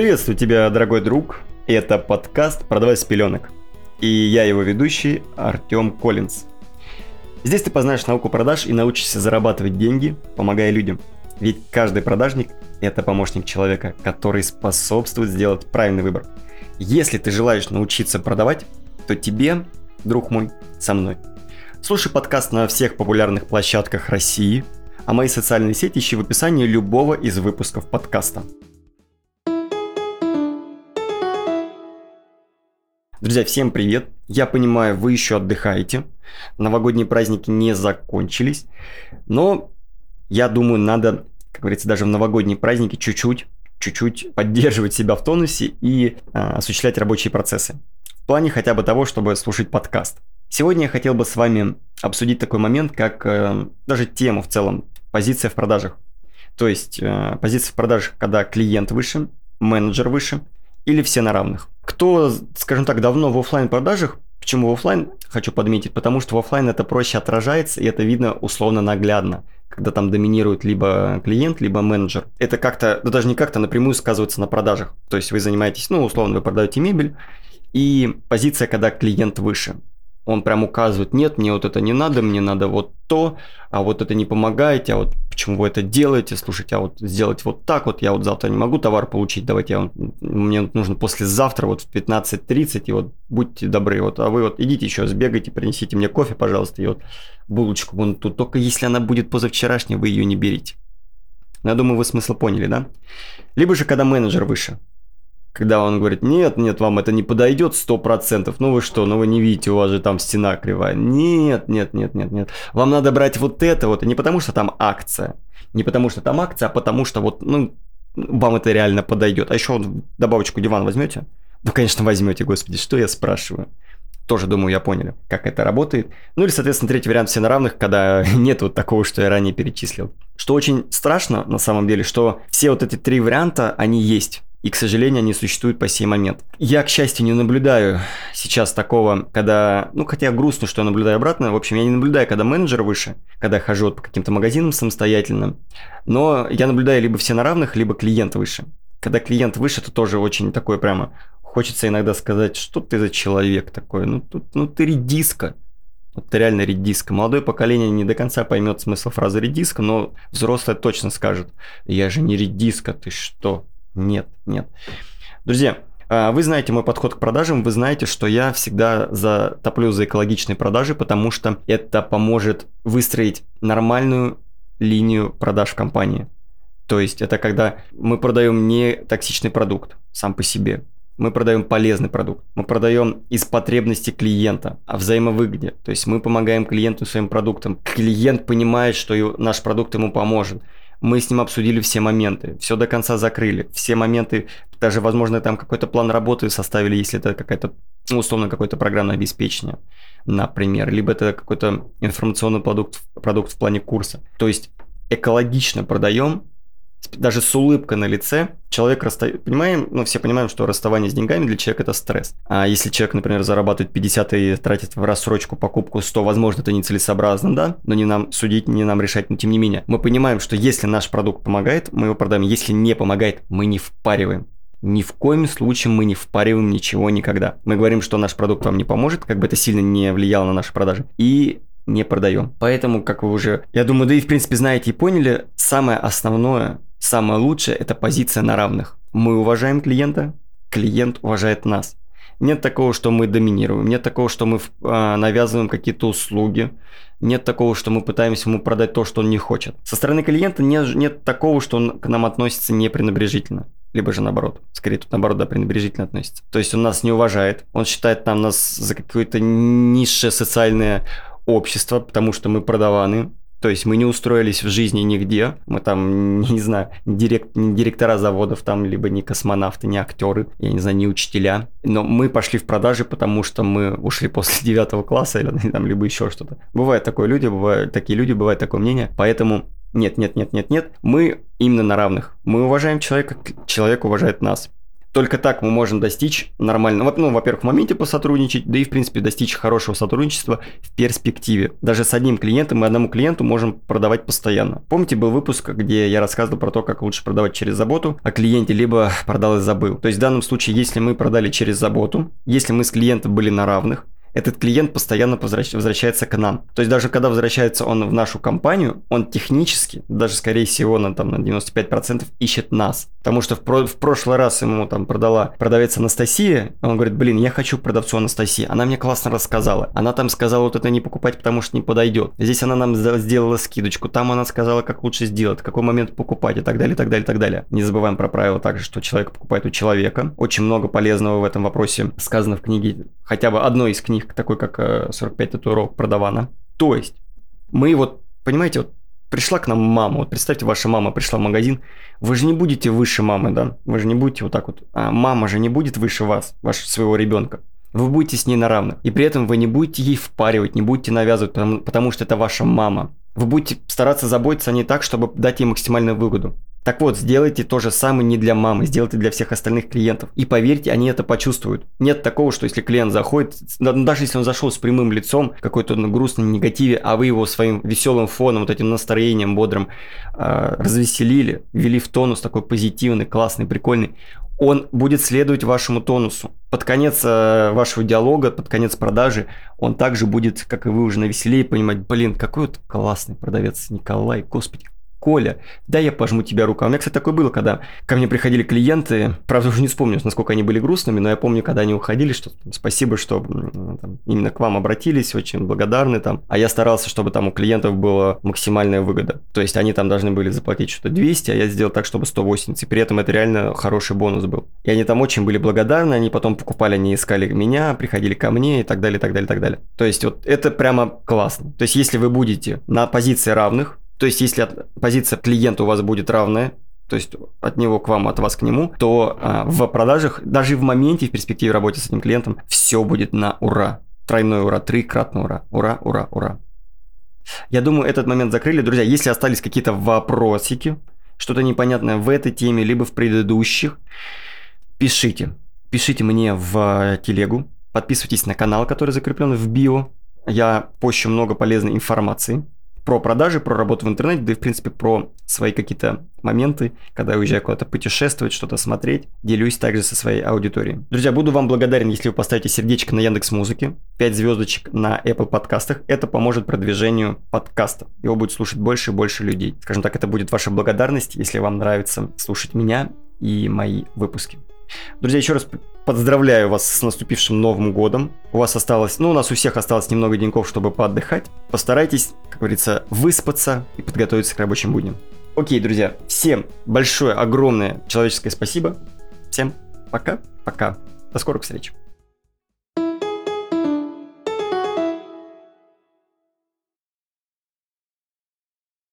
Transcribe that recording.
Приветствую тебя, дорогой друг. Это подкаст «Продавай с пеленок». И я его ведущий Артем Коллинз. Здесь ты познаешь науку продаж и научишься зарабатывать деньги, помогая людям. Ведь каждый продажник – это помощник человека, который способствует сделать правильный выбор. Если ты желаешь научиться продавать, то тебе, друг мой, со мной. Слушай подкаст на всех популярных площадках России, а мои социальные сети ищи в описании любого из выпусков подкаста. Друзья, всем привет! Я понимаю, вы еще отдыхаете. Новогодние праздники не закончились. Но я думаю, надо, как говорится, даже в новогодние праздники чуть-чуть чуть-чуть поддерживать себя в тонусе и э, осуществлять рабочие процессы. В плане хотя бы того, чтобы слушать подкаст. Сегодня я хотел бы с вами обсудить такой момент, как э, даже тему в целом, позиция в продажах. То есть э, позиция в продажах, когда клиент выше, менеджер выше – или все на равных. Кто, скажем так, давно в офлайн продажах, почему в офлайн хочу подметить, потому что в офлайн это проще отражается, и это видно условно наглядно, когда там доминирует либо клиент, либо менеджер. Это как-то, да даже не как-то напрямую сказывается на продажах. То есть вы занимаетесь, ну, условно, вы продаете мебель, и позиция, когда клиент выше он прям указывает, нет, мне вот это не надо, мне надо вот то, а вот это не помогаете, а вот почему вы это делаете, слушайте, а вот сделать вот так вот, я вот завтра не могу товар получить, давайте я, мне нужно послезавтра вот в 15.30, и вот будьте добры, вот, а вы вот идите еще, сбегайте, принесите мне кофе, пожалуйста, и вот булочку вон тут, только если она будет позавчерашней, вы ее не берите. Я думаю, вы смысл поняли, да? Либо же, когда менеджер выше, когда он говорит, нет, нет, вам это не подойдет 100%, ну вы что, ну вы не видите, у вас же там стена кривая. Нет, нет, нет, нет, нет. Вам надо брать вот это вот, и не потому что там акция, не потому что там акция, а потому что вот, ну, вам это реально подойдет. А еще вот добавочку диван возьмете? Ну, конечно, возьмете, господи, что я спрашиваю? Тоже, думаю, я поняли, как это работает. Ну или, соответственно, третий вариант все на равных, когда нет вот такого, что я ранее перечислил. Что очень страшно, на самом деле, что все вот эти три варианта, они есть. И, к сожалению, они существуют по сей момент. Я, к счастью, не наблюдаю сейчас такого, когда... Ну, хотя грустно, что я наблюдаю обратно. В общем, я не наблюдаю, когда менеджер выше, когда я хожу по каким-то магазинам самостоятельно. Но я наблюдаю либо все на равных, либо клиент выше. Когда клиент выше, это тоже очень такое прямо... Хочется иногда сказать, что ты за человек такой? Ну, тут, ну ты редиска. Вот ты реально редиска. Молодое поколение не до конца поймет смысл фразы редиска, но взрослое точно скажет. Я же не редиска, ты что? Нет, нет. Друзья, а, вы знаете мой подход к продажам, вы знаете, что я всегда затоплю за экологичные продажи, потому что это поможет выстроить нормальную линию продаж в компании. То есть это когда мы продаем не токсичный продукт сам по себе, мы продаем полезный продукт, мы продаем из потребности клиента, о взаимовыгоде. То есть мы помогаем клиенту своим продуктом. Клиент понимает, что наш продукт ему поможет мы с ним обсудили все моменты, все до конца закрыли, все моменты, даже, возможно, там какой-то план работы составили, если это какая-то, ну, условно, какое-то программное обеспечение, например, либо это какой-то информационный продукт, продукт в плане курса. То есть экологично продаем, даже с улыбкой на лице человек расстает. Понимаем, ну все понимаем, что расставание с деньгами для человека это стресс. А если человек, например, зарабатывает 50 и тратит в рассрочку покупку 100, возможно, это нецелесообразно, да, но не нам судить, не нам решать, но тем не менее. Мы понимаем, что если наш продукт помогает, мы его продаем. Если не помогает, мы не впариваем. Ни в коем случае мы не впариваем ничего никогда. Мы говорим, что наш продукт вам не поможет, как бы это сильно не влияло на наши продажи. И не продаем. Поэтому, как вы уже, я думаю, да и в принципе знаете и поняли, самое основное Самое лучшее – это позиция на равных. Мы уважаем клиента, клиент уважает нас. Нет такого, что мы доминируем, нет такого, что мы э, навязываем какие-то услуги, нет такого, что мы пытаемся ему продать то, что он не хочет. Со стороны клиента нет, нет такого, что он к нам относится не пренебрежительно. Либо же наоборот. Скорее тут наоборот, да, пренебрежительно относится. То есть он нас не уважает, он считает там нас за какое-то низшее социальное общество, потому что мы продаваны, то есть мы не устроились в жизни нигде, мы там, не знаю, директ, не директора заводов, там, либо не космонавты, не актеры, я не знаю, не учителя. Но мы пошли в продажи, потому что мы ушли после девятого класса или там, либо еще что-то. Бывают такое люди, бывают такие люди, бывает такое мнение. Поэтому нет, нет, нет, нет, нет. Мы именно на равных. Мы уважаем человека, человек уважает нас. Только так мы можем достичь нормального, ну, во-первых, в моменте посотрудничать, да и, в принципе, достичь хорошего сотрудничества в перспективе. Даже с одним клиентом мы одному клиенту можем продавать постоянно. Помните, был выпуск, где я рассказывал про то, как лучше продавать через заботу, а клиенте либо продал и забыл. То есть в данном случае, если мы продали через заботу, если мы с клиентом были на равных, этот клиент постоянно возвращается к нам. То есть даже когда возвращается он в нашу компанию, он технически, даже скорее всего на, там, на 95% ищет нас. Потому что в, про- в прошлый раз ему там продала продавец Анастасия, он говорит, блин, я хочу продавцу Анастасии. Она мне классно рассказала. Она там сказала вот это не покупать, потому что не подойдет. Здесь она нам сделала скидочку. Там она сказала, как лучше сделать, в какой момент покупать и так далее, и так далее, и так далее. Не забываем про правило также, что человек покупает у человека. Очень много полезного в этом вопросе сказано в книге, хотя бы одной из книг них такой, как 45 э, татуировок продавана. То есть, мы вот, понимаете, вот пришла к нам мама, вот представьте, ваша мама пришла в магазин, вы же не будете выше мамы, да, вы же не будете вот так вот, а мама же не будет выше вас, вашего своего ребенка. Вы будете с ней на равных. И при этом вы не будете ей впаривать, не будете навязывать, потому, потому что это ваша мама. Вы будете стараться заботиться о ней так, чтобы дать ей максимальную выгоду. Так вот, сделайте то же самое не для мамы, сделайте для всех остальных клиентов. И поверьте, они это почувствуют. Нет такого, что если клиент заходит, ну, даже если он зашел с прямым лицом, какой-то ну, грустный негативе, а вы его своим веселым фоном, вот этим настроением бодрым э, развеселили, ввели в тонус такой позитивный, классный, прикольный, он будет следовать вашему тонусу. Под конец э, вашего диалога, под конец продажи, он также будет, как и вы уже на веселее, понимать, блин, какой вот классный продавец Николай, господи, Коля, да я пожму тебя руку. А у меня, кстати, такое было, когда ко мне приходили клиенты, правда, уже не вспомню, насколько они были грустными, но я помню, когда они уходили, что спасибо, что там, именно к вам обратились, очень благодарны там. А я старался, чтобы там у клиентов была максимальная выгода. То есть они там должны были заплатить что-то 200, а я сделал так, чтобы 180. И при этом это реально хороший бонус был. И они там очень были благодарны, они потом покупали, они искали меня, приходили ко мне и так далее, и так далее, и так далее. То есть вот это прямо классно. То есть если вы будете на позиции равных, то есть, если позиция клиента у вас будет равная, то есть от него к вам, от вас к нему, то а, в продажах, даже в моменте, в перспективе работы с этим клиентом, все будет на ура. Тройной ура, трикратный ура. Ура, ура, ура. Я думаю, этот момент закрыли. Друзья, если остались какие-то вопросики, что-то непонятное в этой теме, либо в предыдущих, пишите. Пишите мне в телегу. Подписывайтесь на канал, который закреплен в био. Я пощу много полезной информации про продажи, про работу в интернете, да и в принципе про свои какие-то моменты, когда я уезжаю куда-то путешествовать, что-то смотреть, делюсь также со своей аудиторией. Друзья, буду вам благодарен, если вы поставите сердечко на Яндекс Музыке, 5 звездочек на Apple подкастах. Это поможет продвижению подкаста. Его будет слушать больше и больше людей. Скажем так, это будет ваша благодарность, если вам нравится слушать меня и мои выпуски. Друзья, еще раз поздравляю вас с наступившим Новым годом. У вас осталось, ну, у нас у всех осталось немного деньков, чтобы поотдыхать. Постарайтесь, как говорится, выспаться и подготовиться к рабочим будням. Окей, друзья, всем большое, огромное человеческое спасибо. Всем пока, пока. До скорых встреч.